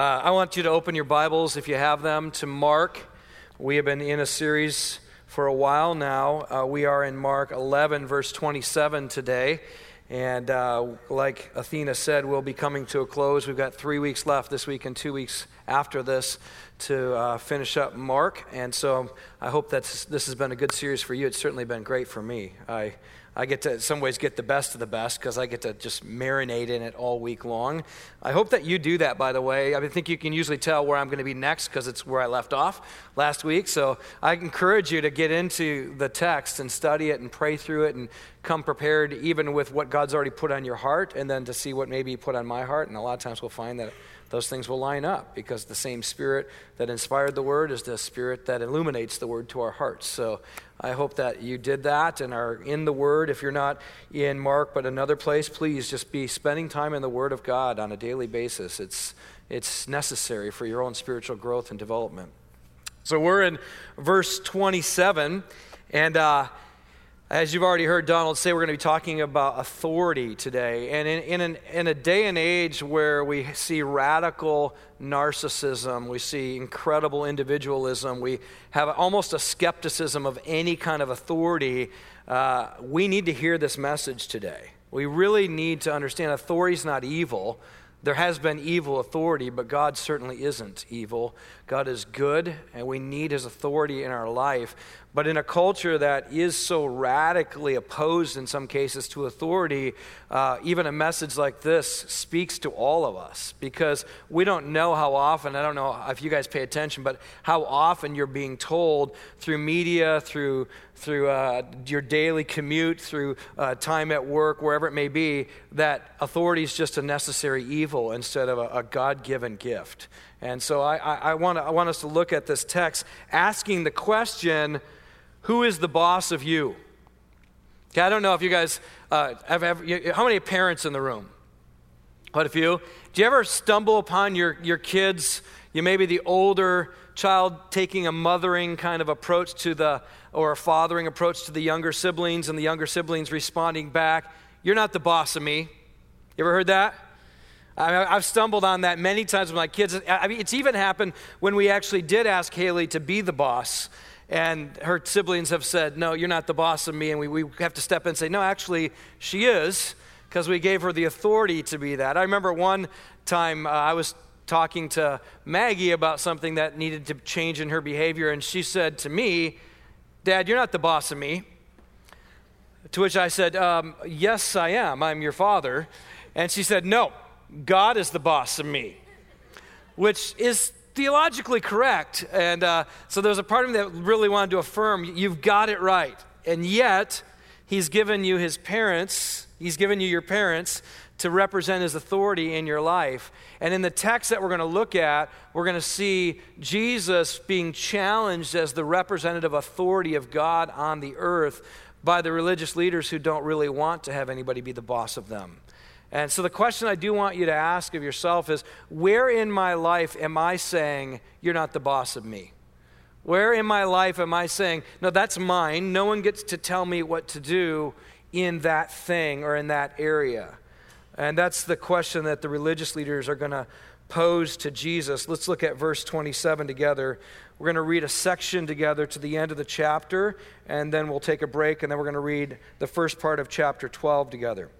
Uh, I want you to open your Bibles, if you have them, to Mark. We have been in a series for a while now. Uh, we are in Mark 11, verse 27 today. And uh, like Athena said, we'll be coming to a close. We've got three weeks left this week and two weeks after this to uh, finish up Mark. And so I hope that this has been a good series for you. It's certainly been great for me. I I get to, some ways, get the best of the best because I get to just marinate in it all week long. I hope that you do that, by the way. I think you can usually tell where I'm going to be next because it's where I left off last week. So I encourage you to get into the text and study it and pray through it and come prepared, even with what God's already put on your heart, and then to see what maybe He put on my heart. And a lot of times we'll find that those things will line up because the same spirit that inspired the word is the spirit that illuminates the word to our hearts. So I hope that you did that and are in the word. If you're not in Mark but another place, please just be spending time in the word of God on a daily basis. It's it's necessary for your own spiritual growth and development. So we're in verse 27 and uh, as you've already heard Donald say, we're going to be talking about authority today. And in, in, an, in, a day and age where we see radical narcissism, we see incredible individualism, we have almost a skepticism of any kind of authority, uh, we need to hear this message today. We really need to understand authority is not evil. There has been evil authority, but God certainly isn't evil. God is good, and we need his authority in our life. But in a culture that is so radically opposed in some cases to authority, uh, even a message like this speaks to all of us because we don't know how often, I don't know if you guys pay attention, but how often you're being told through media, through, through uh, your daily commute, through uh, time at work, wherever it may be, that authority is just a necessary evil instead of a, a God given gift. And so I, I, I, want I want us to look at this text asking the question who is the boss of you? Okay, I don't know if you guys uh, have ever, how many parents in the room? Quite a few. Do you ever stumble upon your, your kids, you may be the older child taking a mothering kind of approach to the, or a fathering approach to the younger siblings, and the younger siblings responding back, You're not the boss of me. You ever heard that? I have stumbled on that many times with my kids. I mean, it's even happened when we actually did ask Haley to be the boss. And her siblings have said, No, you're not the boss of me. And we, we have to step in and say, No, actually, she is, because we gave her the authority to be that. I remember one time uh, I was talking to Maggie about something that needed to change in her behavior, and she said to me, Dad, you're not the boss of me. To which I said, um, Yes, I am. I'm your father. And she said, No, God is the boss of me, which is theologically correct. And uh, so there's a part of me that really wanted to affirm you've got it right. And yet, He's given you His parents, He's given you your parents to represent His authority in your life. And in the text that we're going to look at, we're going to see Jesus being challenged as the representative authority of God on the earth by the religious leaders who don't really want to have anybody be the boss of them. And so, the question I do want you to ask of yourself is where in my life am I saying, You're not the boss of me? Where in my life am I saying, No, that's mine. No one gets to tell me what to do in that thing or in that area? And that's the question that the religious leaders are going to pose to Jesus. Let's look at verse 27 together. We're going to read a section together to the end of the chapter, and then we'll take a break, and then we're going to read the first part of chapter 12 together.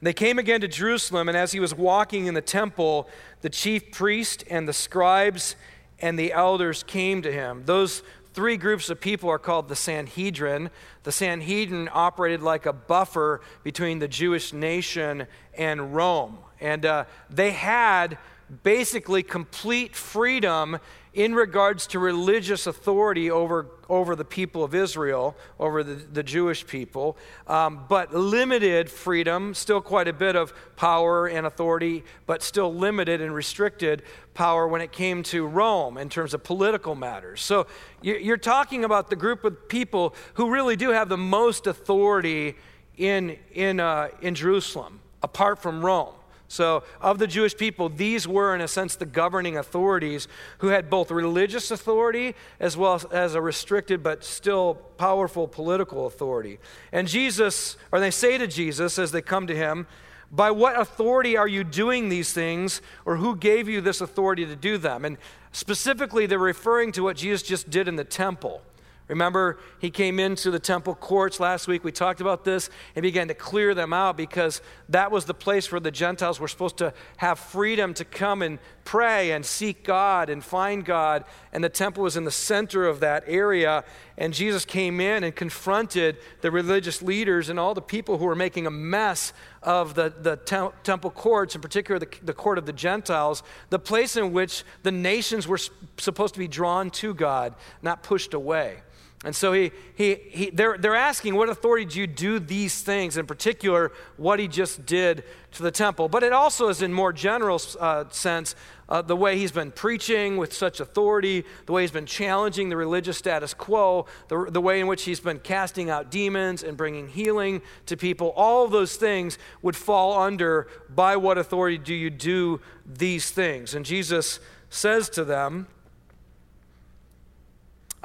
They came again to Jerusalem, and as he was walking in the temple, the chief priest and the scribes and the elders came to him. Those three groups of people are called the Sanhedrin. The Sanhedrin operated like a buffer between the Jewish nation and Rome. And uh, they had basically complete freedom in regards to religious authority over, over the people of Israel, over the, the Jewish people, um, but limited freedom, still quite a bit of power and authority, but still limited and restricted power when it came to Rome in terms of political matters. So you're talking about the group of people who really do have the most authority in, in, uh, in Jerusalem, apart from Rome. So, of the Jewish people, these were, in a sense, the governing authorities who had both religious authority as well as a restricted but still powerful political authority. And Jesus, or they say to Jesus as they come to him, By what authority are you doing these things, or who gave you this authority to do them? And specifically, they're referring to what Jesus just did in the temple. Remember, he came into the temple courts last week. We talked about this and began to clear them out because that was the place where the Gentiles were supposed to have freedom to come and pray and seek God and find God. And the temple was in the center of that area. And Jesus came in and confronted the religious leaders and all the people who were making a mess of the, the te- temple courts, in particular the, the court of the Gentiles, the place in which the nations were supposed to be drawn to God, not pushed away. And so he, he, he, they're, they're asking, what authority do you do these things? In particular, what he just did to the temple. But it also is, in more general uh, sense, uh, the way he's been preaching with such authority, the way he's been challenging the religious status quo, the, the way in which he's been casting out demons and bringing healing to people. All those things would fall under by what authority do you do these things? And Jesus says to them,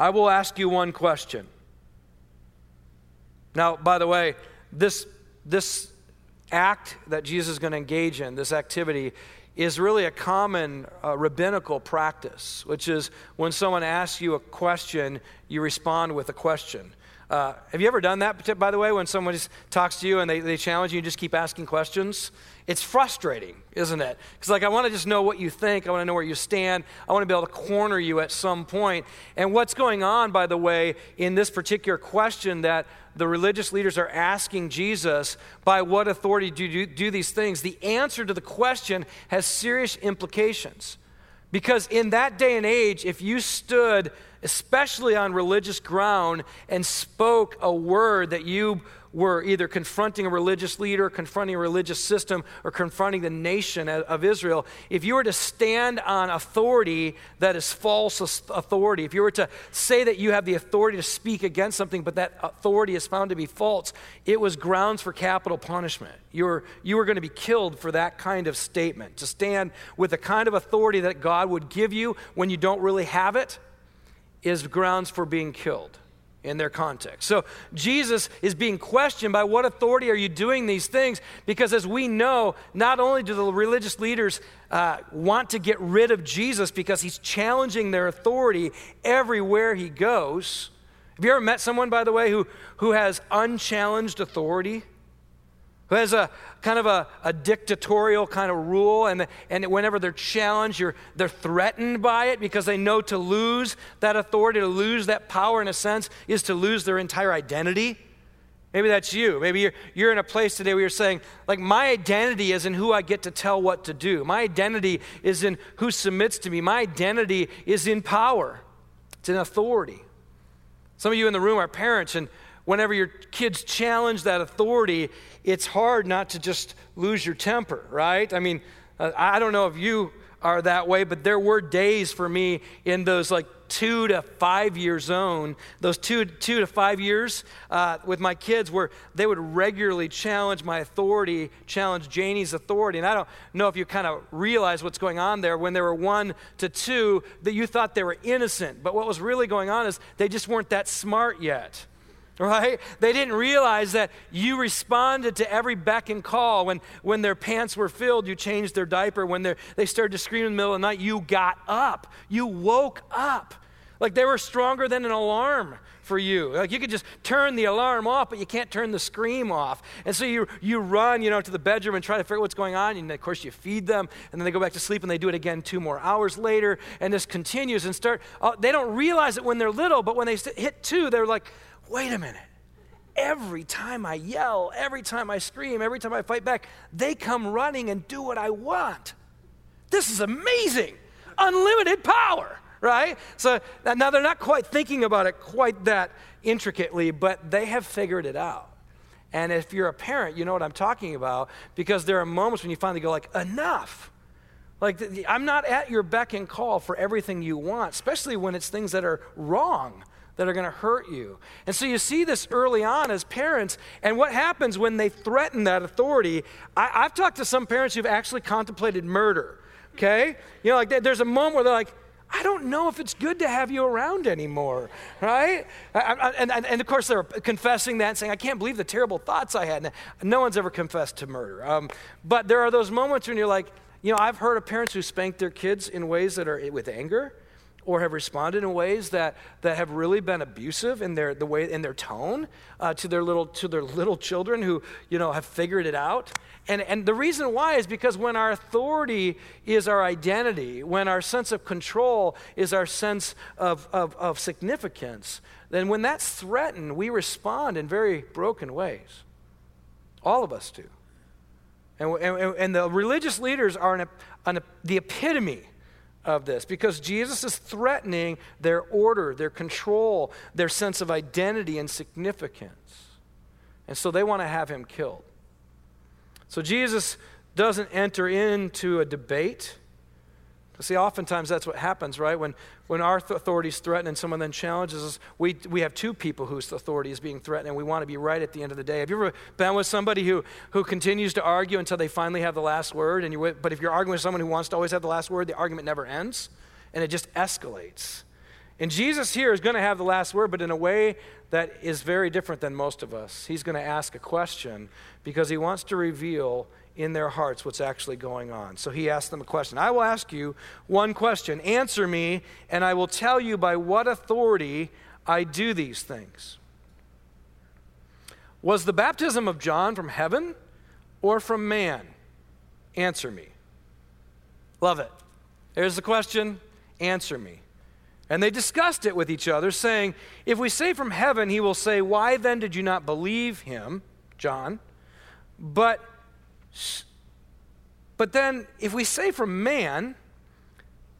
I will ask you one question. Now, by the way, this, this act that Jesus is going to engage in, this activity, is really a common uh, rabbinical practice, which is when someone asks you a question, you respond with a question. Uh, have you ever done that, by the way, when someone just talks to you and they, they challenge you and just keep asking questions? It's frustrating, isn't it? Because, like, I want to just know what you think. I want to know where you stand. I want to be able to corner you at some point. And what's going on, by the way, in this particular question that the religious leaders are asking Jesus, by what authority do you do these things? The answer to the question has serious implications. Because in that day and age, if you stood, especially on religious ground, and spoke a word that you were either confronting a religious leader, confronting a religious system, or confronting the nation of Israel, if you were to stand on authority that is false authority, if you were to say that you have the authority to speak against something, but that authority is found to be false, it was grounds for capital punishment. You were, you were going to be killed for that kind of statement. To stand with the kind of authority that God would give you when you don't really have it is grounds for being killed in their context. So Jesus is being questioned by what authority are you doing these things? Because as we know, not only do the religious leaders uh, want to get rid of Jesus because he's challenging their authority everywhere he goes. Have you ever met someone, by the way, who, who has unchallenged authority? Who has a kind of a, a dictatorial kind of rule, and, and whenever they're challenged, you're, they're threatened by it because they know to lose that authority, to lose that power, in a sense, is to lose their entire identity. Maybe that's you. Maybe you're, you're in a place today where you're saying, like, my identity is in who I get to tell what to do. My identity is in who submits to me. My identity is in power, it's in authority. Some of you in the room are parents, and whenever your kids challenge that authority, it's hard not to just lose your temper, right? I mean, uh, I don't know if you are that way, but there were days for me in those like two to five year zone, those two, two to five years uh, with my kids, where they would regularly challenge my authority, challenge Janie's authority. And I don't know if you kind of realize what's going on there. When they were one to two, that you thought they were innocent. But what was really going on is they just weren't that smart yet right? They didn't realize that you responded to every beck and call. When, when their pants were filled, you changed their diaper. When they started to scream in the middle of the night, you got up. You woke up. Like they were stronger than an alarm for you. Like you could just turn the alarm off, but you can't turn the scream off. And so you, you run, you know, to the bedroom and try to figure out what's going on. And of course you feed them, and then they go back to sleep and they do it again two more hours later. And this continues and start, uh, they don't realize it when they're little, but when they hit two, they're like, wait a minute. Every time I yell, every time I scream, every time I fight back, they come running and do what I want. This is amazing. Unlimited power, right? So now they're not quite thinking about it quite that intricately, but they have figured it out. And if you're a parent, you know what I'm talking about because there are moments when you finally go like, enough. Like, I'm not at your beck and call for everything you want, especially when it's things that are wrong that are going to hurt you. And so you see this early on as parents. And what happens when they threaten that authority? I, have talked to some parents who've actually contemplated murder. Okay? You know, like there's a moment where they're like, I I don't know if it's good to have you around anymore, right? and, and, and, of course, they're confessing that and saying, I can't believe the terrible thoughts I had. No one's ever confessed to murder. Um, but there are those moments when you're like, you know, I've heard of parents who spank their kids in ways that are with anger or have responded in ways that, that have really been abusive in their, the way, in their tone uh, to, their little, to their little children who you know, have figured it out. And, and the reason why is because when our authority is our identity, when our sense of control is our sense of, of, of significance, then when that's threatened, we respond in very broken ways. All of us do. And, and, and the religious leaders are an, an, the epitome of this because Jesus is threatening their order, their control, their sense of identity and significance. And so they want to have him killed. So Jesus doesn't enter into a debate. See, oftentimes that's what happens, right? When, when our authority is threatened and someone then challenges us, we, we have two people whose authority is being threatened, and we want to be right at the end of the day. Have you ever been with somebody who, who continues to argue until they finally have the last word? And you, but if you're arguing with someone who wants to always have the last word, the argument never ends, and it just escalates. And Jesus here is going to have the last word, but in a way that is very different than most of us. He's going to ask a question because he wants to reveal in their hearts what's actually going on. So he asked them a question. I will ask you one question. Answer me, and I will tell you by what authority I do these things. Was the baptism of John from heaven or from man? Answer me. Love it. There's the question. Answer me. And they discussed it with each other, saying, If we say from heaven, he will say, Why then did you not believe him, John? But but then, if we say from man,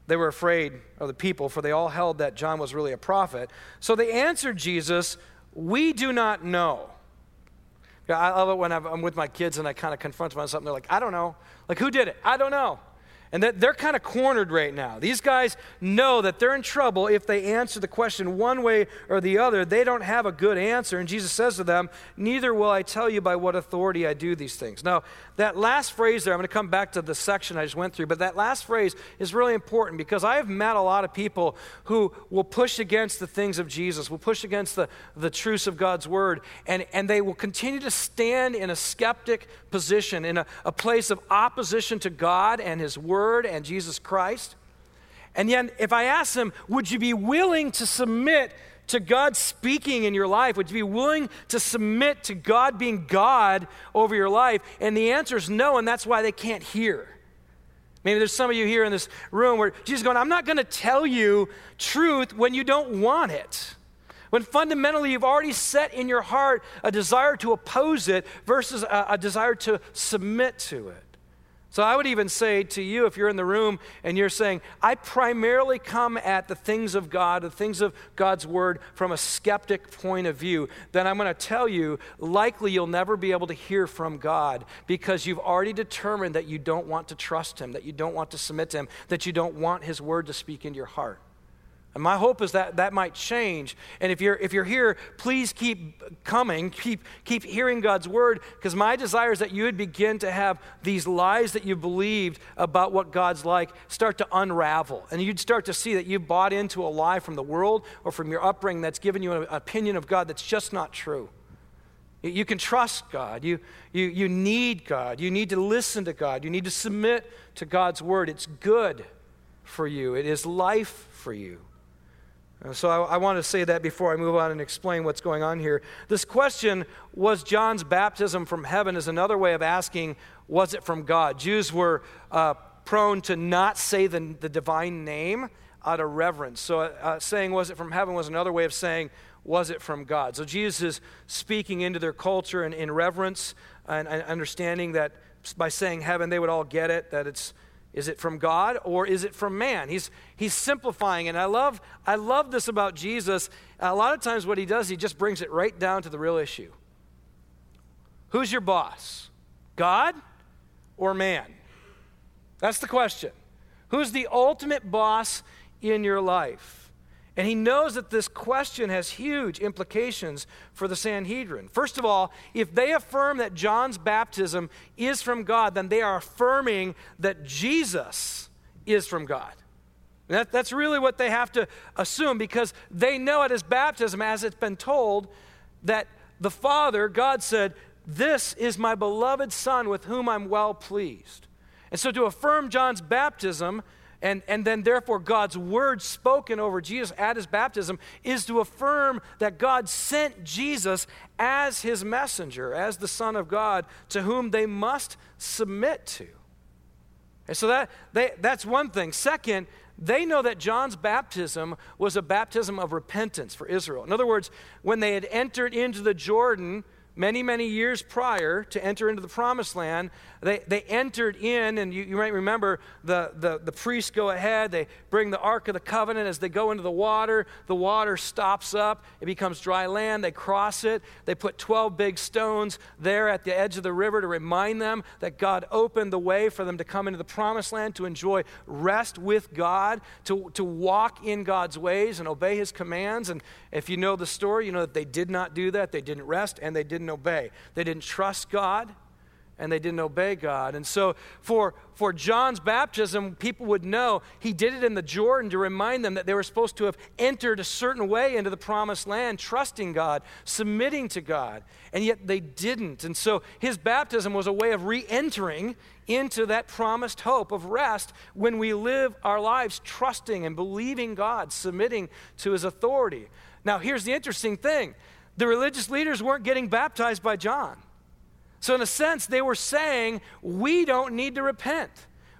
they were afraid of the people, for they all held that John was really a prophet. So they answered Jesus, We do not know. I love it when I'm with my kids and I kind of confront them on something. They're like, I don't know. Like, who did it? I don't know. And that they're kind of cornered right now. These guys know that they're in trouble if they answer the question one way or the other. They don't have a good answer. And Jesus says to them, Neither will I tell you by what authority I do these things. Now, that last phrase there, I'm going to come back to the section I just went through, but that last phrase is really important because I have met a lot of people who will push against the things of Jesus, will push against the, the truths of God's word, and, and they will continue to stand in a skeptic position, in a, a place of opposition to God and His word Word and Jesus Christ. And yet, if I ask them, would you be willing to submit to God speaking in your life? Would you be willing to submit to God being God over your life? And the answer is no, and that's why they can't hear. Maybe there's some of you here in this room where Jesus is going, I'm not going to tell you truth when you don't want it. When fundamentally you've already set in your heart a desire to oppose it versus a, a desire to submit to it. So I would even say to you, if you're in the room and you're saying, I primarily come at the things of God, the things of God's word from a skeptic point of view, then I'm going to tell you, likely you'll never be able to hear from God because you've already determined that you don't want to trust Him, that you don't want to submit to Him, that you don't want His word to speak into your heart. And my hope is that that might change. And if you're, if you're here, please keep coming, keep, keep hearing God's word, because my desire is that you would begin to have these lies that you believed about what God's like start to unravel. And you'd start to see that you've bought into a lie from the world or from your upbringing that's given you an opinion of God that's just not true. You can trust God. You, you, you need God. You need to listen to God. You need to submit to God's word. It's good for you, it is life for you. So I, I, want to say that before I move on and explain what's going on here. This question, was John's baptism from heaven, is another way of asking, was it from God? Jews were uh, prone to not say the, the divine name out of reverence. So uh, saying, was it from heaven, was another way of saying, was it from God? So Jesus is speaking into their culture and in reverence and, and understanding that by saying heaven, they would all get it, that it's is it from God or is it from man? He's, he's simplifying. And I love, I love this about Jesus. A lot of times, what he does, he just brings it right down to the real issue Who's your boss? God or man? That's the question. Who's the ultimate boss in your life? And he knows that this question has huge implications for the Sanhedrin. First of all, if they affirm that John's baptism is from God, then they are affirming that Jesus is from God. That, that's really what they have to assume because they know at his baptism, as it's been told, that the Father, God said, This is my beloved Son with whom I'm well pleased. And so to affirm John's baptism, and, and then therefore God's word spoken over Jesus at his baptism is to affirm that God sent Jesus as his messenger, as the Son of God, to whom they must submit to. And so that, they, that's one thing. Second, they know that John's baptism was a baptism of repentance for Israel. In other words, when they had entered into the Jordan, many, many years prior to enter into the promised land, they, they entered in, and you, you might remember the, the, the priests go ahead, they bring the Ark of the Covenant. As they go into the water, the water stops up, it becomes dry land. They cross it. They put 12 big stones there at the edge of the river to remind them that God opened the way for them to come into the promised land, to enjoy rest with God, to, to walk in God's ways and obey his commands. And if you know the story, you know that they did not do that. They didn't rest and they didn't obey. They didn't trust God and they didn't obey God. And so for, for John's baptism, people would know he did it in the Jordan to remind them that they were supposed to have entered a certain way into the promised land, trusting God, submitting to God. And yet they didn't. And so his baptism was a way of re entering into that promised hope of rest when we live our lives trusting and believing God, submitting to his authority. Now, here's the interesting thing the religious leaders weren't getting baptized by John. So, in a sense, they were saying, we don't need to repent.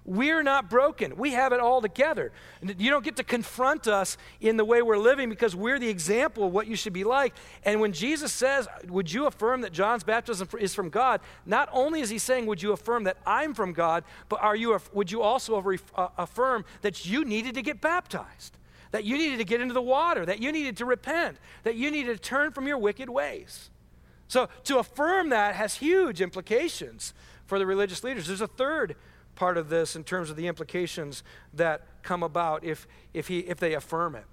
We're not broken. We have it all together. You don't get to confront us in the way we're living because we're the example of what you should be like. And when Jesus says, Would you affirm that John's baptism is from God? Not only is he saying, Would you affirm that I'm from God, but are you, would you also uh, affirm that you needed to get baptized? That you needed to get into the water, that you needed to repent, that you needed to turn from your wicked ways. So to affirm that has huge implications for the religious leaders. There's a third part of this in terms of the implications that come about if, if, he, if they affirm it.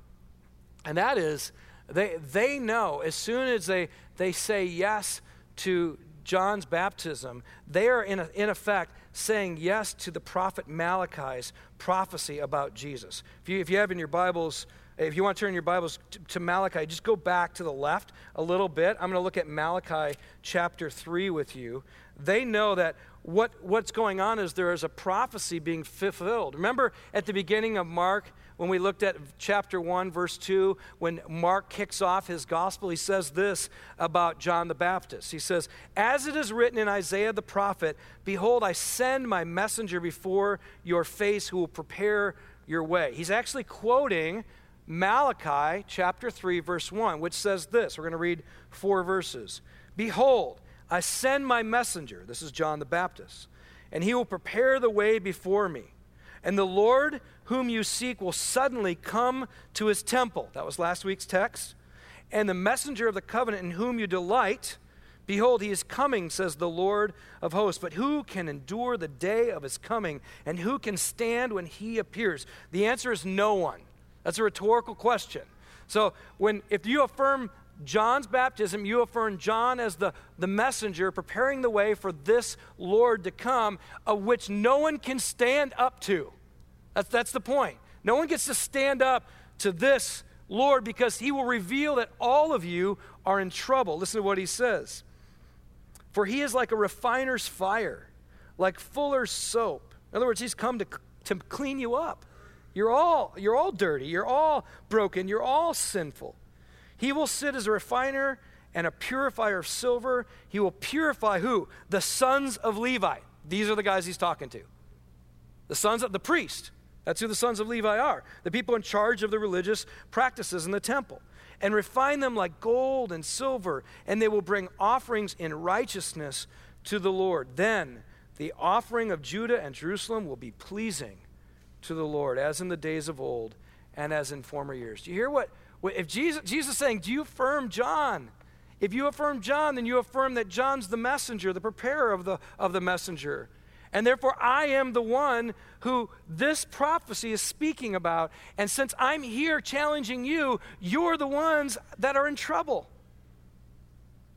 And that is, they, they know as soon as they, they say yes to John's baptism, they are in, a, in effect saying yes to the prophet Malachi's prophecy about Jesus. If you, if you have in your Bibles, if you want to turn your Bibles to, to Malachi, just go back to the left a little bit. I'm going to look at Malachi chapter 3 with you. They know that what, what's going on is there is a prophecy being fulfilled. Remember at the beginning of Mark, when we looked at chapter 1, verse 2, when Mark kicks off his gospel, he says this about John the Baptist. He says, As it is written in Isaiah the prophet, Behold, I send my messenger before your face who will prepare your way. He's actually quoting Malachi chapter 3, verse 1, which says this. We're going to read four verses. Behold, I send my messenger, this is John the Baptist, and he will prepare the way before me. And the Lord whom you seek will suddenly come to his temple. That was last week's text. And the messenger of the covenant in whom you delight, behold, he is coming, says the Lord of hosts. But who can endure the day of his coming? And who can stand when he appears? The answer is no one. That's a rhetorical question. So when if you affirm John's baptism, you affirm John as the, the messenger preparing the way for this Lord to come, of which no one can stand up to. That's, that's the point. No one gets to stand up to this Lord because he will reveal that all of you are in trouble. Listen to what he says. For he is like a refiner's fire, like fuller's soap. In other words, he's come to, to clean you up. You're all, you're all dirty. You're all broken. You're all sinful. He will sit as a refiner and a purifier of silver. He will purify who? The sons of Levi. These are the guys he's talking to. The sons of the priest. That's who the sons of Levi are. The people in charge of the religious practices in the temple. And refine them like gold and silver, and they will bring offerings in righteousness to the Lord. Then the offering of Judah and Jerusalem will be pleasing to the Lord, as in the days of old and as in former years. Do you hear what, if Jesus, Jesus is saying, Do you affirm John? If you affirm John, then you affirm that John's the messenger, the preparer of the, of the messenger. And therefore, I am the one who this prophecy is speaking about. And since I'm here challenging you, you're the ones that are in trouble.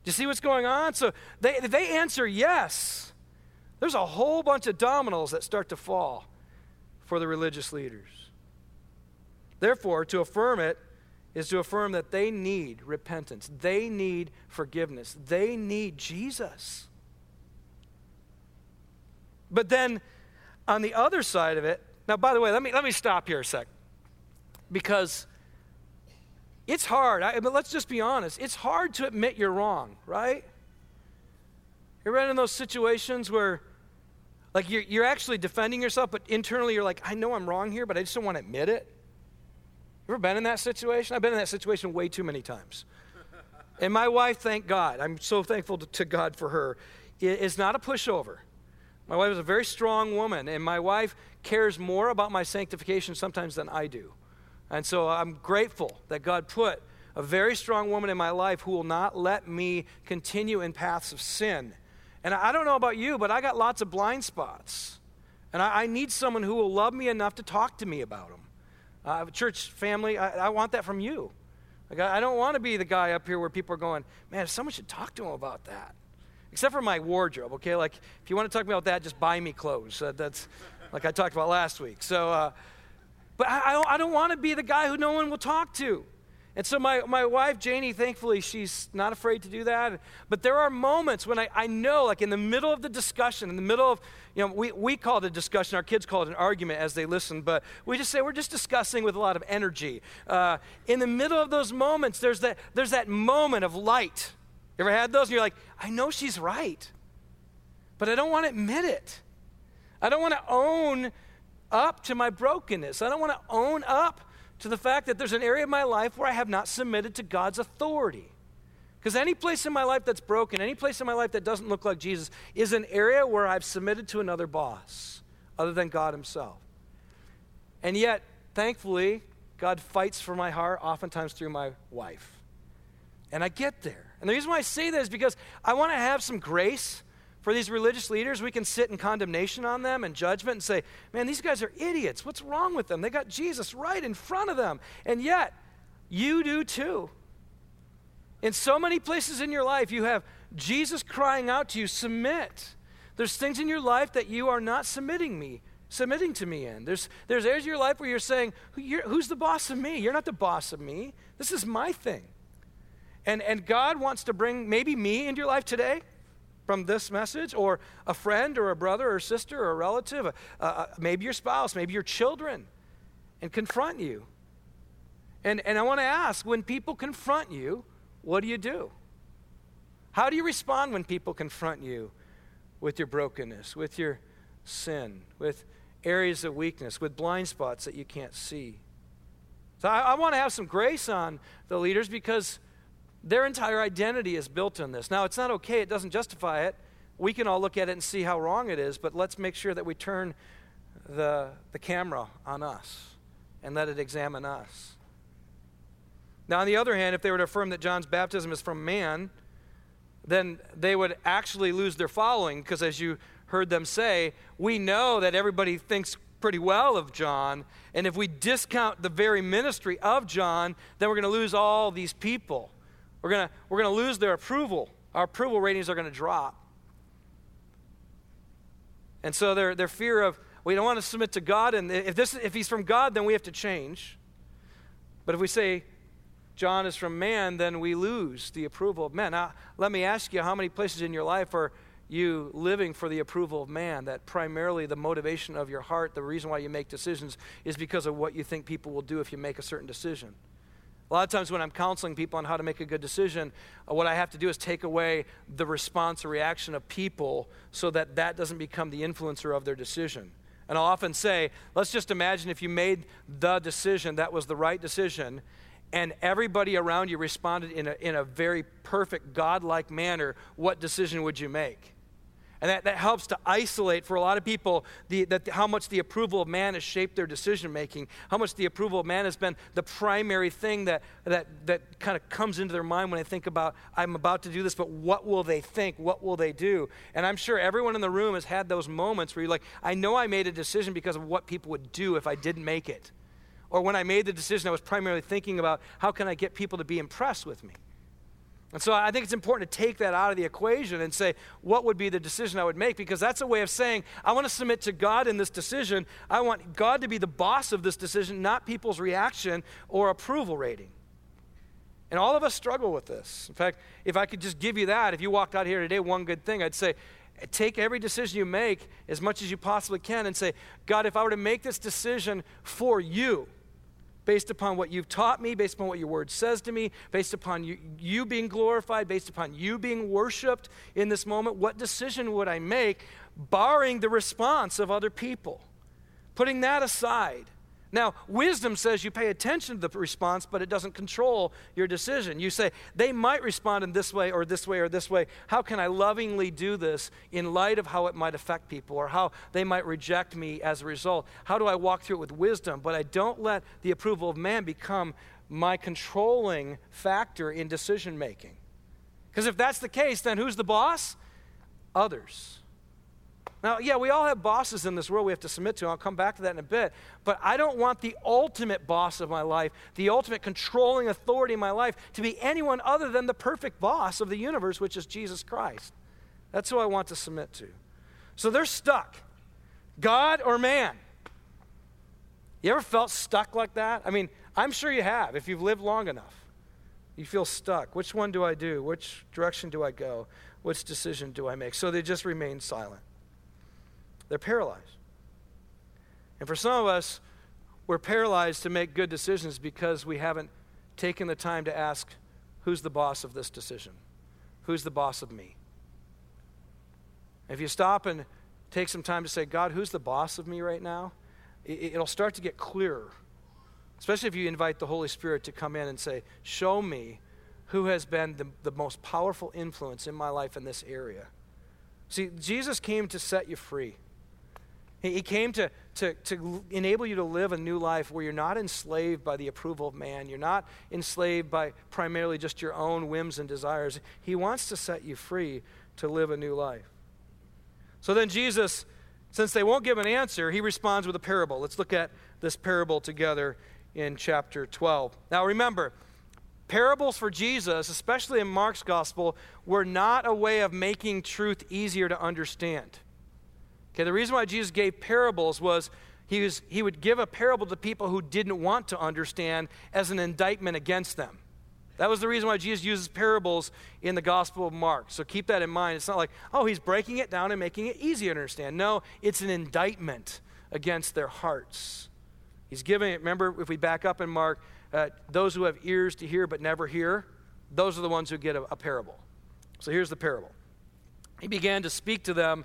Do you see what's going on? So they, they answer yes. There's a whole bunch of dominoes that start to fall for the religious leaders. Therefore, to affirm it is to affirm that they need repentance, they need forgiveness, they need Jesus. But then on the other side of it, now by the way, let me, let me stop here a sec. Because it's hard, I, but let's just be honest. It's hard to admit you're wrong, right? You ever been in those situations where, like, you're, you're actually defending yourself, but internally you're like, I know I'm wrong here, but I just don't want to admit it? You ever been in that situation? I've been in that situation way too many times. and my wife, thank God, I'm so thankful to, to God for her, is not a pushover. My wife is a very strong woman, and my wife cares more about my sanctification sometimes than I do. And so I'm grateful that God put a very strong woman in my life who will not let me continue in paths of sin. And I don't know about you, but I got lots of blind spots. And I, I need someone who will love me enough to talk to me about them. Uh, church family, I, I, want that from you. Like, I, I don't want to be the guy up here where people are going, man, someone should talk to him about that. Except for my wardrobe, okay? Like, if you want to talk about that, just buy me clothes. Uh, that's like I talked about last week. So, uh, but I, I don't want to be the guy who no one will talk to. And so my, my wife, Janie, thankfully, she's not afraid to do that. But there are moments when I, I know, like in the middle of the discussion, in the middle of, you know, we, we call it a discussion, our kids call it an argument as they listen, but we just say we're just discussing with a lot of energy. Uh, in the middle of those moments, there's that, there's that moment of light. You ever had those? And you're like, I know she's right, but I don't want to admit it. I don't want to own up to my brokenness. I don't want to own up to the fact that there's an area of my life where I have not submitted to God's authority. Because any place in my life that's broken, any place in my life that doesn't look like Jesus, is an area where I've submitted to another boss other than God Himself. And yet, thankfully, God fights for my heart, oftentimes through my wife. And I get there. And the reason why I say that is because I want to have some grace for these religious leaders, we can sit in condemnation on them and judgment and say, man, these guys are idiots. What's wrong with them? They got Jesus right in front of them. And yet, you do too. In so many places in your life, you have Jesus crying out to you, submit. There's things in your life that you are not submitting me, submitting to me in. There's, there's areas of your life where you're saying, Who's the boss of me? You're not the boss of me. This is my thing. And, and God wants to bring maybe me into your life today from this message, or a friend, or a brother, or sister, or a relative, uh, uh, maybe your spouse, maybe your children, and confront you. And, and I want to ask when people confront you, what do you do? How do you respond when people confront you with your brokenness, with your sin, with areas of weakness, with blind spots that you can't see? So I, I want to have some grace on the leaders because their entire identity is built on this. Now, it's not okay, it doesn't justify it. We can all look at it and see how wrong it is, but let's make sure that we turn the, the camera on us and let it examine us. Now, on the other hand, if they were to affirm that John's baptism is from man, then they would actually lose their following because, as you heard them say, we know that everybody thinks pretty well of John, and if we discount the very ministry of John, then we're going to lose all these people. We're going to we're going to lose their approval. Our approval ratings are going to drop. And so their, their fear of, we don't want to submit to God, and if, this, if he's from God, then we have to change. But if we say John is from man, then we lose the approval of men. Now, let me ask you how many places in your life are you living for the approval of man? That primarily the motivation of your heart, the reason why you make decisions, is because of what you think people will do if you make a certain decision. A lot of times when I'm counseling people on how to make a good decision, uh, what I have to do is take away the response or reaction of people so that that doesn't become the influencer of their decision. And I'll often say, let's just imagine if you made the decision that was the right decision, and everybody around you responded in a, in a very perfect, godlike manner, what decision would you make? And that, that helps to isolate for a lot of people the, that, how much the approval of man has shaped their decision making, how much the approval of man has been the primary thing that, that, that kind of comes into their mind when they think about, I'm about to do this, but what will they think? What will they do? And I'm sure everyone in the room has had those moments where you're like, I know I made a decision because of what people would do if I didn't make it. Or when I made the decision, I was primarily thinking about how can I get people to be impressed with me. And so I think it's important to take that out of the equation and say, what would be the decision I would make? Because that's a way of saying, I want to submit to God in this decision. I want God to be the boss of this decision, not people's reaction or approval rating. And all of us struggle with this. In fact, if I could just give you that, if you walked out here today, one good thing, I'd say, take every decision you make as much as you possibly can and say, God, if I were to make this decision for you, based upon what you've taught me, based upon what your word says to me, based upon you, you, being glorified, based upon you being worshiped in this moment, what decision would I make, barring the response of other people? Putting that aside, now, wisdom says you pay attention to the response, but it doesn't control your decision. You say, they might respond in this way or this way or this way. How can I lovingly do this in light of how it might affect people or how they might reject me as a result? How do I walk through it with wisdom? But I don't let the approval of man become my controlling factor in decision making. Because if that's the case, then who's the boss? Others. Now, yeah, we all have bosses in this world we have to submit to. I'll come back to that in a bit. But I don't want the ultimate boss of my life, the ultimate controlling authority in my life, to be anyone other than the perfect boss of the universe, which is Jesus Christ. That's who I want to submit to. So they're stuck God or man. You ever felt stuck like that? I mean, I'm sure you have if you've lived long enough. You feel stuck. Which one do I do? Which direction do I go? Which decision do I make? So they just remain silent. They're paralyzed. And for some of us, we're paralyzed to make good decisions because we haven't taken the time to ask who's the boss of this decision? Who's the boss of me? If you stop and take some time to say, God, who's the boss of me right now? It'll start to get clearer. Especially if you invite the Holy Spirit to come in and say, Show me who has been the, the most powerful influence in my life in this area. See, Jesus came to set you free. He came to, to, to enable you to live a new life where you're not enslaved by the approval of man. You're not enslaved by primarily just your own whims and desires. He wants to set you free to live a new life. So then, Jesus, since they won't give an answer, he responds with a parable. Let's look at this parable together in chapter 12. Now, remember, parables for Jesus, especially in Mark's gospel, were not a way of making truth easier to understand. Okay, the reason why Jesus gave parables was he, was he would give a parable to people who didn't want to understand as an indictment against them. That was the reason why Jesus uses parables in the Gospel of Mark. So keep that in mind. It's not like, oh, he's breaking it down and making it easy to understand. No, it's an indictment against their hearts. He's giving it, remember, if we back up in Mark, uh, those who have ears to hear but never hear, those are the ones who get a, a parable. So here's the parable. He began to speak to them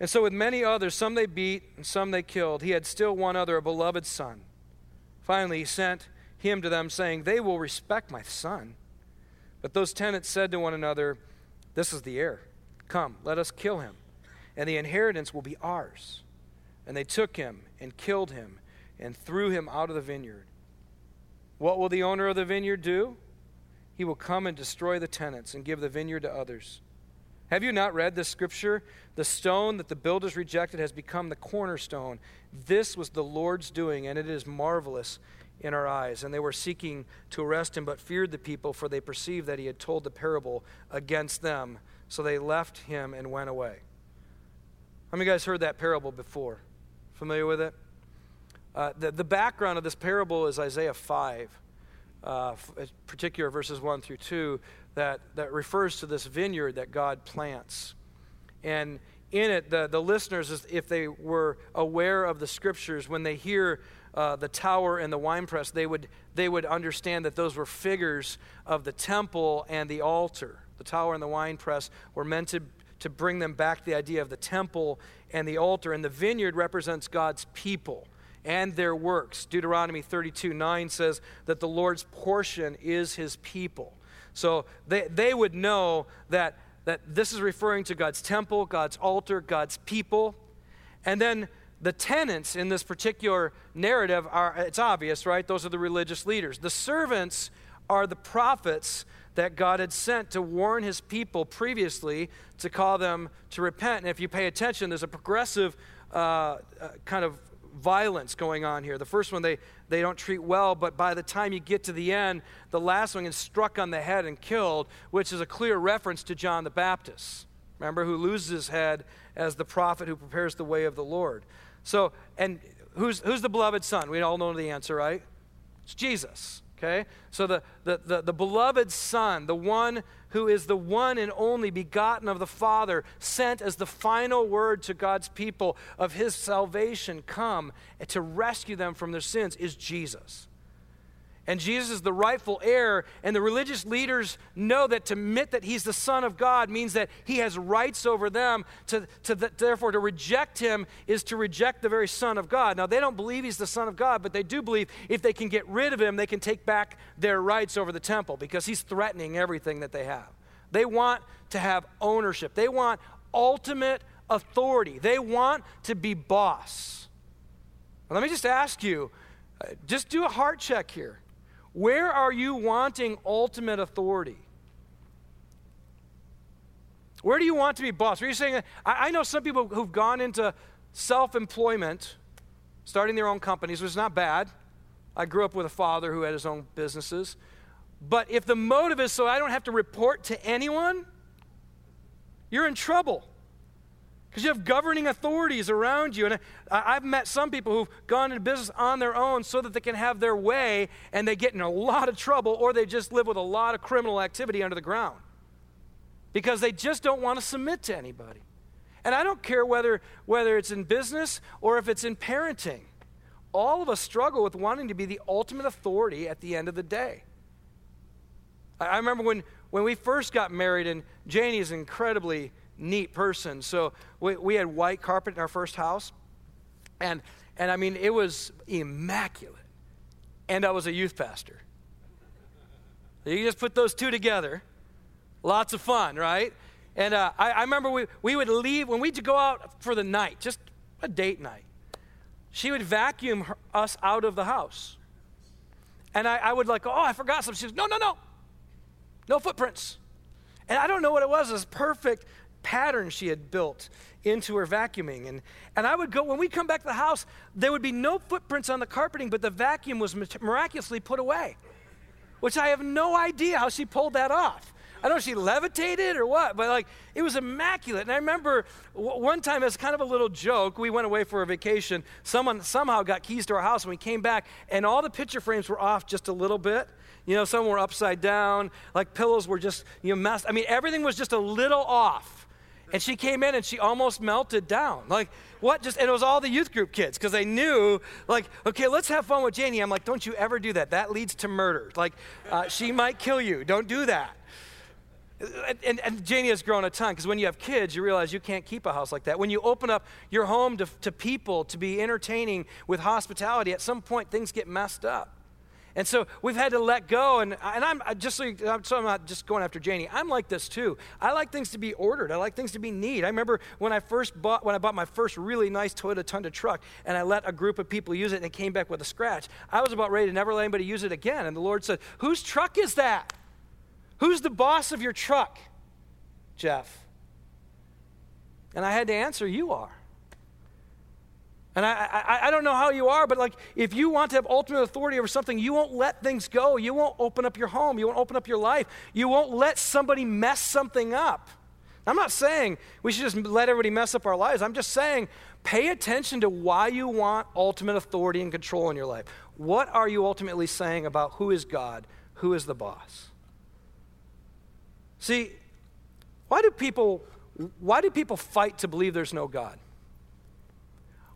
And so, with many others, some they beat and some they killed, he had still one other, a beloved son. Finally, he sent him to them, saying, They will respect my son. But those tenants said to one another, This is the heir. Come, let us kill him, and the inheritance will be ours. And they took him and killed him and threw him out of the vineyard. What will the owner of the vineyard do? He will come and destroy the tenants and give the vineyard to others. Have you not read this scripture? The stone that the builders rejected has become the cornerstone. This was the Lord's doing, and it is marvelous in our eyes. And they were seeking to arrest him, but feared the people, for they perceived that he had told the parable against them. So they left him and went away. How many of you guys heard that parable before? Familiar with it? Uh, the, the background of this parable is Isaiah 5, uh, particular verses 1 through 2 that, that refers to this vineyard that God plants. And in it, the, the listeners, if they were aware of the scriptures, when they hear uh, the tower and the winepress, they would, they would understand that those were figures of the temple and the altar. The tower and the winepress were meant to, to bring them back the idea of the temple and the altar. And the vineyard represents God's people and their works. Deuteronomy 32 9 says that the Lord's portion is his people. So they, they would know that that this is referring to God's temple, God's altar, God's people. And then the tenants in this particular narrative are, it's obvious, right? Those are the religious leaders. The servants are the prophets that God had sent to warn his people previously to call them to repent. And if you pay attention, there's a progressive uh, uh, kind of violence going on here. The first one they, they don't treat well, but by the time you get to the end, the last one is struck on the head and killed, which is a clear reference to John the Baptist. Remember, who loses his head as the prophet who prepares the way of the Lord. So, and who's, who's the beloved son? We all know the answer, right? It's Jesus. Okay? So the, the, the, the, beloved Son, the one who is the one and only begotten of the Father, sent as the final word to God's people of his salvation, come to rescue them from their sins, is Jesus and Jesus is the rightful heir, and the religious leaders know that to admit that he's the Son of God means that he has rights over them. To, to the, therefore, to reject him is to reject the very Son of God. Now, they don't believe he's the Son of God, but they do believe if they can get rid of him, they can take back their rights over the temple because he's threatening everything that they have. They want to have ownership, they want ultimate authority, they want to be boss. let me just ask you uh, just do a heart check here. Where are you wanting ultimate authority? Where do you want to be boss? Are you saying, I, I know some people who've gone into self employment, starting their own companies, which is not bad. I grew up with a father who had his own businesses. But if the motive is so I don't have to report to anyone, you're in trouble. Because you have governing authorities around you. And I, have met some people who've gone into business on their own so that they can have their way and they get in a lot of trouble or they just live with a lot of criminal activity under the ground because they just don't want to submit to anybody. And I don't care whether, whether it's in business or if it's in parenting. All of us struggle with wanting to be the ultimate authority at the end of the day. I, I remember when, when we first got married, and Janie is incredibly neat person. So we, we had white carpet in our first house. And, and I mean, it was immaculate. And I was a youth pastor. You just put those two together. Lots of fun, right? And uh, I, I, remember we, we would leave, when we'd go out for the night, just a date night, she would vacuum her, us out of the house. And I, I would like, oh, I forgot something. She was, no, no, no. No footprints. And I don't know what it was. It was perfect pattern she had built into her vacuuming. And, and I would go, when we come back to the house, there would be no footprints on the carpeting, but the vacuum was miraculously put away, which I have no idea how she pulled that off. I don't know if she levitated or what, but like it was immaculate. And I remember w- one time as kind of a little joke, we went away for a vacation. Someone somehow got keys to our house and we came back, and all the picture frames were off just a little bit. You know, some were upside down, like pillows were just, you know, messed. I mean, everything was just a little off. And she came in and she almost melted down. Like, what? Just, and it was all the youth group kids because they knew, like, okay, let's have fun with Janie. I'm like, don't you ever do that. That leads to murder. Like, uh, she might kill you. Don't do that. And, and, Janie has grown a ton because when you have kids, you realize you can't keep a house like that. When you open up your home to, to people to be entertaining with hospitality, at some point things get messed up. And so we've had to let go. And, and I'm just so, so I'm not just going after Janie. I'm like this too. I like things to be ordered. I like things to be neat. I remember when I first bought when I bought my first really nice Toyota Tundra truck, and I let a group of people use it, and it came back with a scratch. I was about ready to never let anybody use it again. And the Lord said, "Whose truck is that? Who's the boss of your truck, Jeff?" And I had to answer, "You are." And I, I, I, don't know how you are, but like if you want to have ultimate authority over something, you won't let things go. You won't open up your home. You won't open up your life. You won't let somebody mess something up. I'm not saying we should just let everybody mess up our lives. I'm just saying pay attention to why you want ultimate authority and control in your life. What are you ultimately saying about who is God, who is the boss? See, why do people why do people fight to believe there's no God?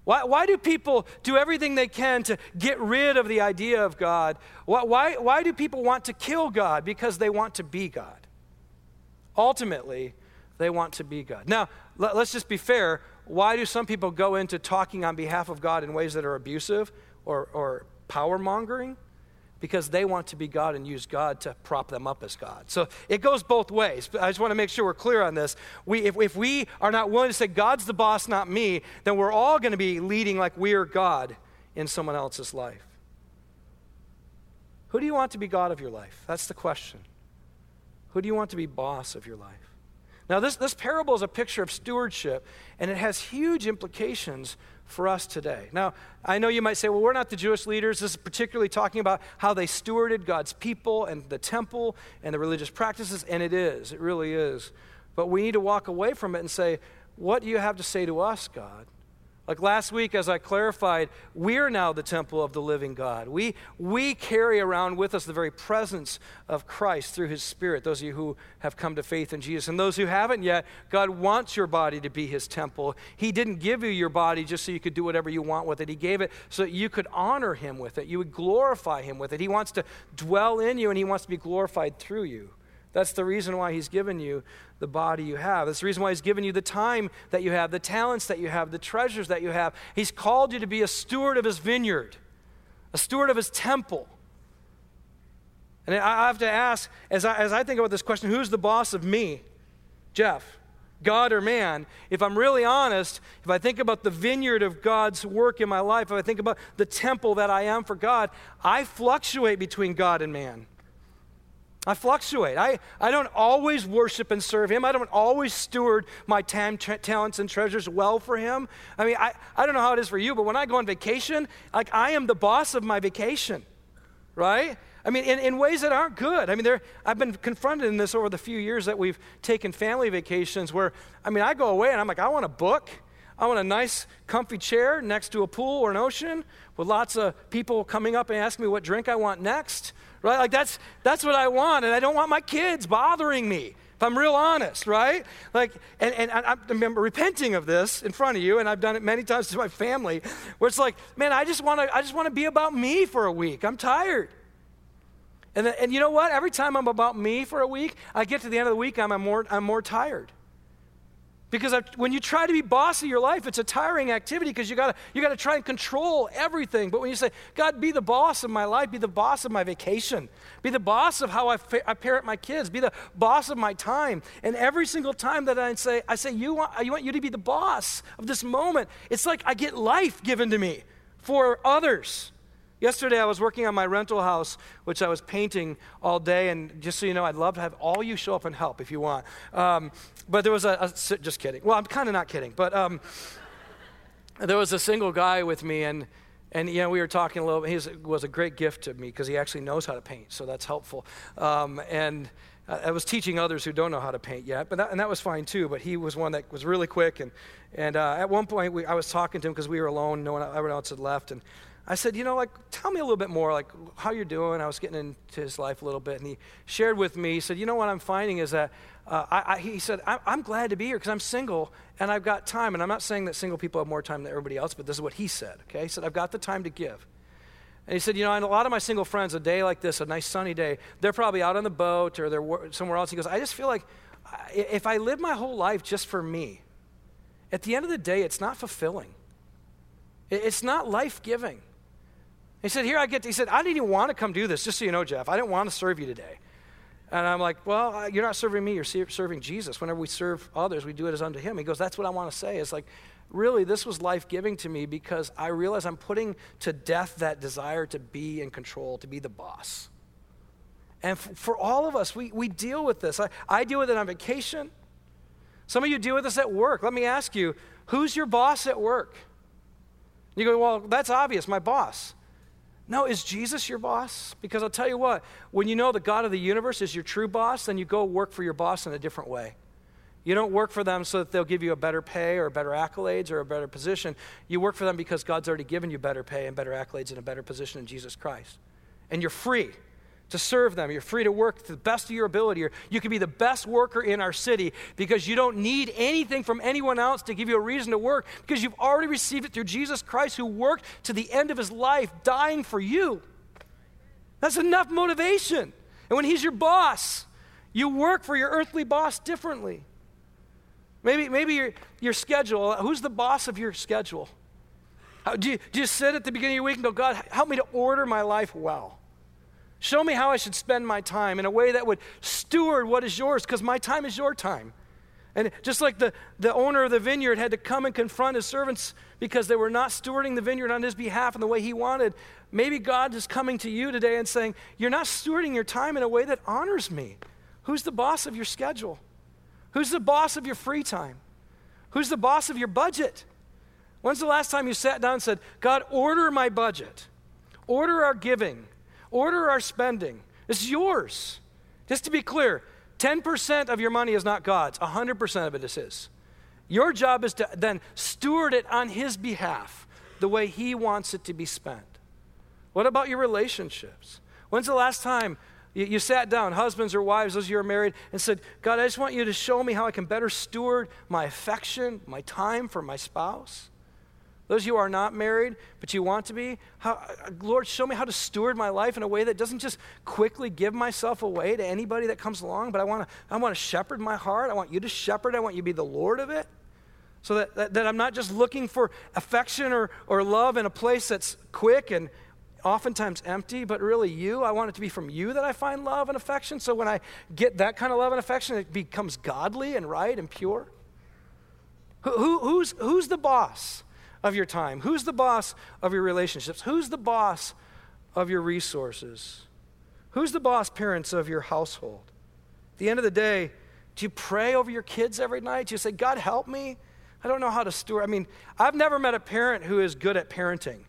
Why, why do people do everything they can to get rid of the idea of God? Why, why, why do people want to kill God? Because they want to be God. Ultimately, they want to be God. Now, let, let's just be fair. Why do some people go into talking on behalf of God in ways that are abusive or, or power mongering? Because they want to be God and use God to prop them up as God. So it goes both ways. I just want to make sure we're clear on this. We, if, if we are not willing to say, God's the boss, not me, then we're all going to be leading like we are God in someone else's life. Who do you want to be God of your life? That's the question. Who do you want to be boss of your life? Now, this, this parable is a picture of stewardship, and it has huge implications for us today. Now, I know you might say, well, we're not the Jewish leaders. This is particularly talking about how they stewarded God's people and the temple and the religious practices, and it is. It really is. But we need to walk away from it and say, what do you have to say to us, God? Like last week, as I clarified, we're now the temple of the living God. We, we carry around with us the very presence of Christ through his Spirit, those of you who have come to faith in Jesus. And those who haven't yet, God wants your body to be his temple. He didn't give you your body just so you could do whatever you want with it, He gave it so that you could honor him with it, you would glorify him with it. He wants to dwell in you, and he wants to be glorified through you. That's the reason why he's given you the body you have. That's the reason why he's given you the time that you have, the talents that you have, the treasures that you have. He's called you to be a steward of his vineyard, a steward of his temple. And I have to ask, as I, as I think about this question, who's the boss of me? Jeff, God or man? If I'm really honest, if I think about the vineyard of God's work in my life, if I think about the temple that I am for God, I fluctuate between God and man. I fluctuate. I, I don't always worship and serve Him. I don't always steward my time, tra- talents, and treasures well for Him. I mean, I, I don't know how it is for you, but when I go on vacation, like I am the boss of my vacation, right? I mean, in, in ways that aren't good. I mean, there, I've been confronted in this over the few years that we've taken family vacations where, I mean, I go away and I'm like, I want a book. I want a nice, comfy chair next to a pool or an ocean with lots of people coming up and asking me what drink I want next right? Like that's that's what I want, and I don't want my kids bothering me. If I'm real honest, right? Like, and, and I, I remember repenting of this in front of you, and I've done it many times to my family, where it's like, man, I just want to, I just want to be about me for a week. I'm tired. And, then, and you know what? Every time I'm about me for a week, I get to the end of the week, I'm, I'm more, I'm more tired. Because when you try to be boss of your life, it's a tiring activity because you gotta you got to try and control everything. But when you say, God, be the boss of my life, be the boss of my vacation, be the boss of how I, fa- I parent my kids, be the boss of my time. And every single time that I say, I say, you want, I want you to be the boss of this moment, it's like I get life given to me for others. Yesterday, I was working on my rental house, which I was painting all day. And just so you know, I'd love to have all you show up and help if you want. Um, but there was a, a, just kidding. Well, I'm kind of not kidding. But um, there was a single guy with me, and, and you know, we were talking a little. He was a great gift to me because he actually knows how to paint, so that's helpful. Um, and I was teaching others who don't know how to paint yet, but that, and that was fine too. But he was one that was really quick, and and uh, at one point we, I was talking to him because we were alone, no one everyone else had left, and I said, you know, like, tell me a little bit more, like, how you're doing. I was getting into his life a little bit, and he shared with me. He said, you know, what I'm finding is that uh, I, I, he said, I'm, I'm glad to be here because I'm single and I've got time. And I'm not saying that single people have more time than everybody else, but this is what he said. Okay, he said, I've got the time to give. And he said, you know, and a lot of my single friends, a day like this, a nice sunny day, they're probably out on the boat or they're somewhere else. He goes, I just feel like if I live my whole life just for me, at the end of the day, it's not fulfilling. It's not life giving. He said, Here I get, to, he said, I didn't even want to come do this, just so you know, Jeff. I didn't want to serve you today. And I'm like, Well, you're not serving me, you're serving Jesus. Whenever we serve others, we do it as unto him. He goes, That's what I want to say. It's like, really, this was life giving to me because I realize I'm putting to death that desire to be in control, to be the boss. And f- for all of us, we, we deal with this. I, I deal with it on vacation. Some of you deal with this at work. Let me ask you, who's your boss at work? You go, well, that's obvious, my boss. No, is Jesus your boss? Because I'll tell you what, when you know the God of the universe is your true boss, then you go work for your boss in a different way. You don't work for them so that they'll give you a better pay or better accolades or a better position. You work for them because God's already given you better pay and better accolades and a better position in Jesus Christ. And you're free to serve them. You're free to work to the best of your ability. You can be the best worker in our city because you don't need anything from anyone else to give you a reason to work because you've already received it through Jesus Christ who worked to the end of his life dying for you. That's enough motivation. And when he's your boss, you work for your earthly boss differently. Maybe, maybe your, your schedule, who's the boss of your schedule? How, do, you, do you sit at the beginning of your week and go, God, help me to order my life well? Show me how I should spend my time in a way that would steward what is yours, because my time is your time. And just like the, the owner of the vineyard had to come and confront his servants because they were not stewarding the vineyard on his behalf in the way he wanted, maybe God is coming to you today and saying, You're not stewarding your time in a way that honors me. Who's the boss of your schedule? Who's the boss of your free time? Who's the boss of your budget? When's the last time you sat down and said, God, order my budget, order our giving, order our spending? It's yours. Just to be clear, 10% of your money is not God's, 100% of it is His. Your job is to then steward it on His behalf, the way He wants it to be spent. What about your relationships? When's the last time you, you, sat down, husbands or wives, those of you who are married, and said, God, I just want you to show me how I can better steward my affection, my time for my spouse? Those of you who are not married, but you want to be, how, Lord, show me how to steward my life in a way that doesn't just quickly give myself away to anybody that comes along, but I want to I want to shepherd my heart. I want you to shepherd. I want you to be the Lord of it. So that, that, that I'm not just looking for affection or, or love in a place that's quick and oftentimes empty, but really you. I want it to be from you that I find love and affection. So when I get that kind of love and affection, it becomes godly and right and pure. Who, who, who's, who's the boss? Of your time? Who's the boss of your relationships? Who's the boss of your resources? Who's the boss, parents, of your household? At the end of the day, do you pray over your kids every night? Do you say, God, help me? I don't know how to steward. I mean, I've never met a parent who is good at parenting.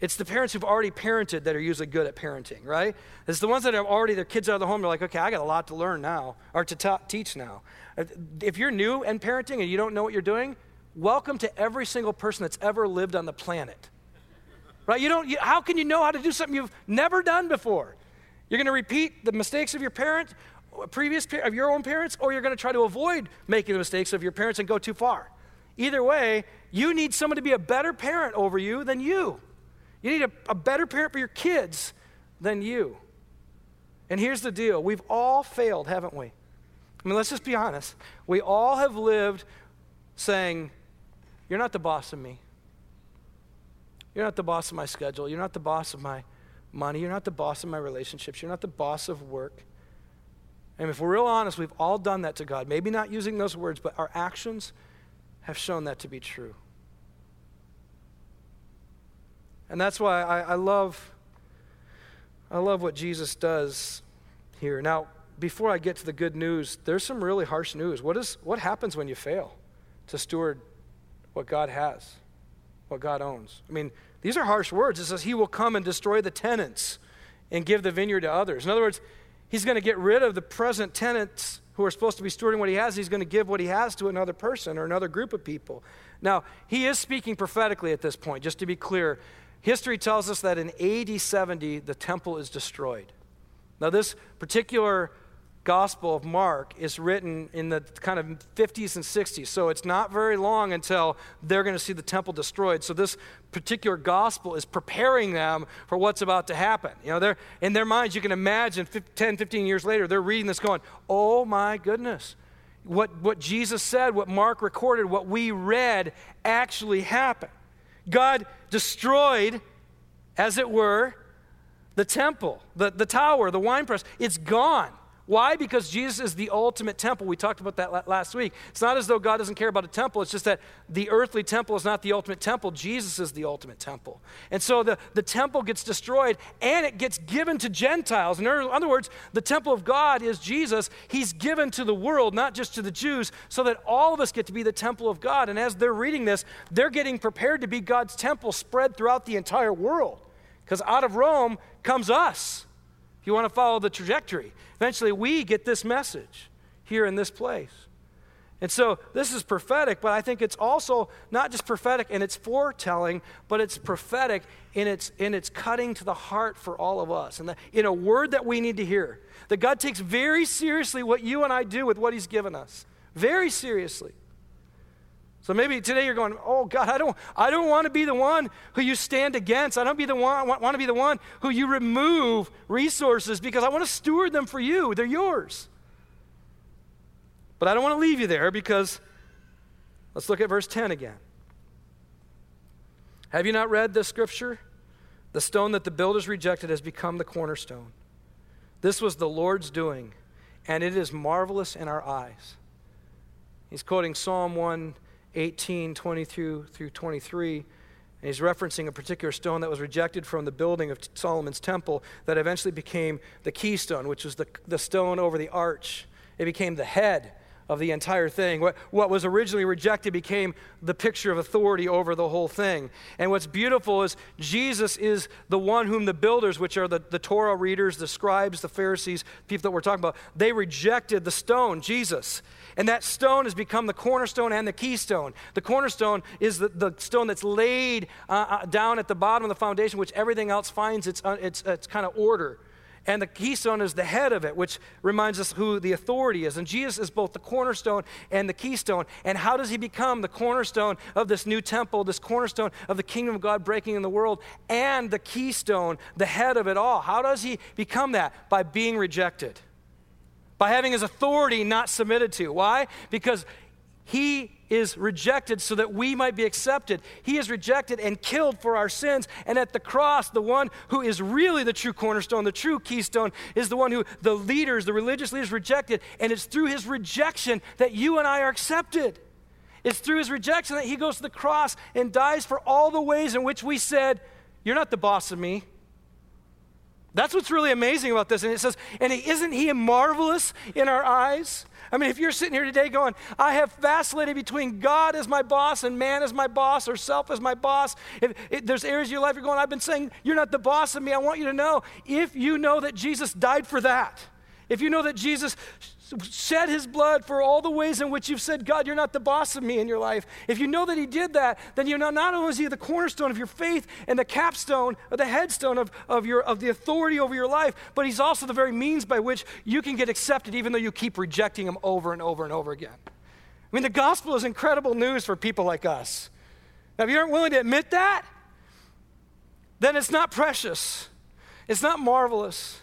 It's the parents who've already parented that are usually good at parenting, right? It's the ones that have already, their kids out of the home, they're like, okay, I got a lot to learn now, or to ta- teach now. If you're new in parenting and you don't know what you're doing, welcome to every single person that's ever lived on the planet. Right? You don't, you, how can you know how to do something you've never done before? You're going to repeat the mistakes of your parent, previous of your own parents, or you're going to try to avoid making the mistakes of your parents and go too far. Either way, you need someone to be a better parent over you than you. You need a, a better parent for your kids than you. And here's the deal we've all failed, haven't we? I mean, let's just be honest. We all have lived saying, you're not the boss of me. You're not the boss of my schedule. You're not the boss of my money. You're not the boss of my relationships. You're not the boss of work. And if we're real honest, we've all done that to God. Maybe not using those words, but our actions have shown that to be true. And that's why I, I love I love what Jesus does here. Now, before I get to the good news, there's some really harsh news. What, is, what happens when you fail to steward what God has, what God owns. I mean, these are harsh words. It says, He will come and destroy the tenants and give the vineyard to others. In other words, He's going to get rid of the present tenants who are supposed to be stewarding what He has. He's going to give what He has to another person or another group of people. Now, He is speaking prophetically at this point, just to be clear. History tells us that in AD 70, the temple is destroyed. Now, this particular Gospel of Mark is written in the kind of 50s and 60s. So it's not very long until they're going to see the temple destroyed. So this particular gospel is preparing them for what's about to happen. You know, they're in their minds, you can imagine 10, 15 years later, they're reading this going, oh my goodness. What, what Jesus said, what Mark recorded, what we read actually happened. God destroyed, as it were, the temple, the, the tower, the winepress. It's gone. Why? Because Jesus is the ultimate temple. We talked about that last week. It's not as though God doesn't care about a temple, it's just that the earthly temple is not the ultimate temple. Jesus is the ultimate temple. And so the, the temple gets destroyed and it gets given to Gentiles. In other words, the temple of God is Jesus. He's given to the world, not just to the Jews, so that all of us get to be the temple of God. And as they're reading this, they're getting prepared to be God's temple spread throughout the entire world. Because out of Rome comes us you want to follow the trajectory, eventually we get this message here in this place. And so this is prophetic, but I think it's also not just prophetic in its foretelling, but it's prophetic in its, in its cutting to the heart for all of us. And the, in a word that we need to hear. That God takes very seriously what you and I do with what He's given us. Very seriously. So maybe today you're going, oh God, I don't, I don't want to be the one who you stand against. I don't be the one, want, want to be the one who you remove resources because I want to steward them for you. They're yours. But I don't want to leave you there because let's look at verse 10 again. Have you not read this scripture? The stone that the builders rejected has become the cornerstone. This was the Lord's doing, and it is marvelous in our eyes. He's quoting Psalm 118, 20 through, through 23. And he's referencing a particular stone that was rejected from the building of Solomon's temple that eventually became the keystone, which was the, the stone over the arch. It became the head of the entire thing. What, what was originally rejected became the picture of authority over the whole thing. And what's beautiful is Jesus is the one whom the builders, which are the, the Torah readers, the scribes, the Pharisees, people that we're talking about, they rejected the stone, Jesus. And that stone has become the cornerstone and the keystone. The cornerstone is the, the stone that's laid uh, uh down at the bottom of the foundation, which everything else finds its, uh, its, its kind of order. And the keystone is the head of it, which reminds us who the authority is. And Jesus is both the cornerstone and the keystone. And how does he become the cornerstone of this new temple, this cornerstone of the kingdom of God breaking in the world, and the keystone, the head of it all? How does he become that? By being rejected, by having his authority not submitted to. Why? Because he is rejected so that we might be accepted. He is rejected and killed for our sins. And at the cross, the one who is really the true cornerstone, the true keystone, is the one who the leaders, the religious leaders, rejected. And it's through his rejection that you and I are accepted. It's through his rejection that he goes to the cross and dies for all the ways in which we said, You're not the boss of me. That's what's really amazing about this. And it says, And isn't he marvelous in our eyes? I mean, if you're sitting here today going, I have vacillated between God as my boss and man as my boss or self as my boss, if, if there's areas of your life you're going, I've been saying, You're not the boss of me. I want you to know if you know that Jesus died for that, if you know that Jesus shed his blood for all the ways in which you've said, God, you're not the boss of me in your life. If you know that he did that, then you know not only is he the cornerstone of your faith and the capstone or the headstone of, of, your, of the authority over your life, but he's also the very means by which you can get accepted even though you keep rejecting him over and over and over again. I mean, the gospel is incredible news for people like us. Now, if you aren't willing to admit that, then it's not precious. It's not marvelous.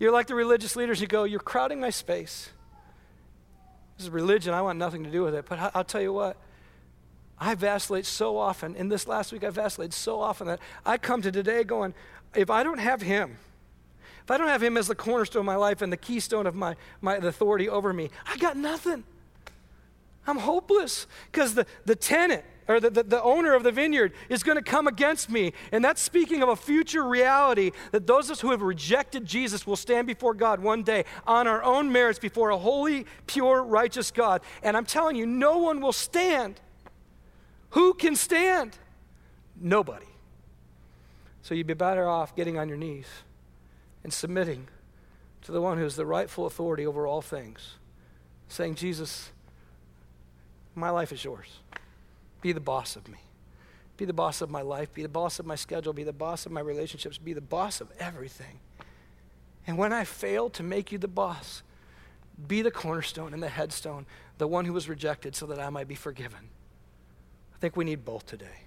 You're like the religious leaders You go, You're crowding my space. This is religion. I want nothing to do with it. But I'll tell you what, I vacillate so often. In this last week, I vacillated so often that I come to today going, if I don't have Him, if I don't have Him as the cornerstone of my life and the keystone of my, my authority over me, I got nothing. I'm hopeless because the, the tenant or the, the, the owner of the vineyard is going to come against me. And that's speaking of a future reality that those of us who have rejected Jesus will stand before God one day on our own merits before a holy, pure, righteous God. And I'm telling you, no one will stand. Who can stand? Nobody. So you'd be better off getting on your knees and submitting to the one who is the rightful authority over all things, saying, Jesus, my life is yours. Be the boss of me. Be the boss of my life. Be the boss of my schedule. Be the boss of my relationships. Be the boss of everything. And when I fail to make you the boss, be the cornerstone and the headstone, the one who was rejected, so that I might be forgiven. I think we need both today.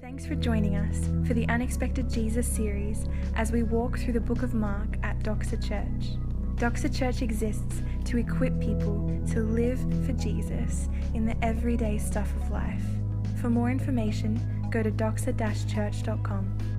Thanks for joining us for the Unexpected Jesus series as we walk through the book of Mark at Doxa Church. Doxa Church exists to equip people to live for Jesus in the everyday stuff of life. For more information, go to doxa-church.com.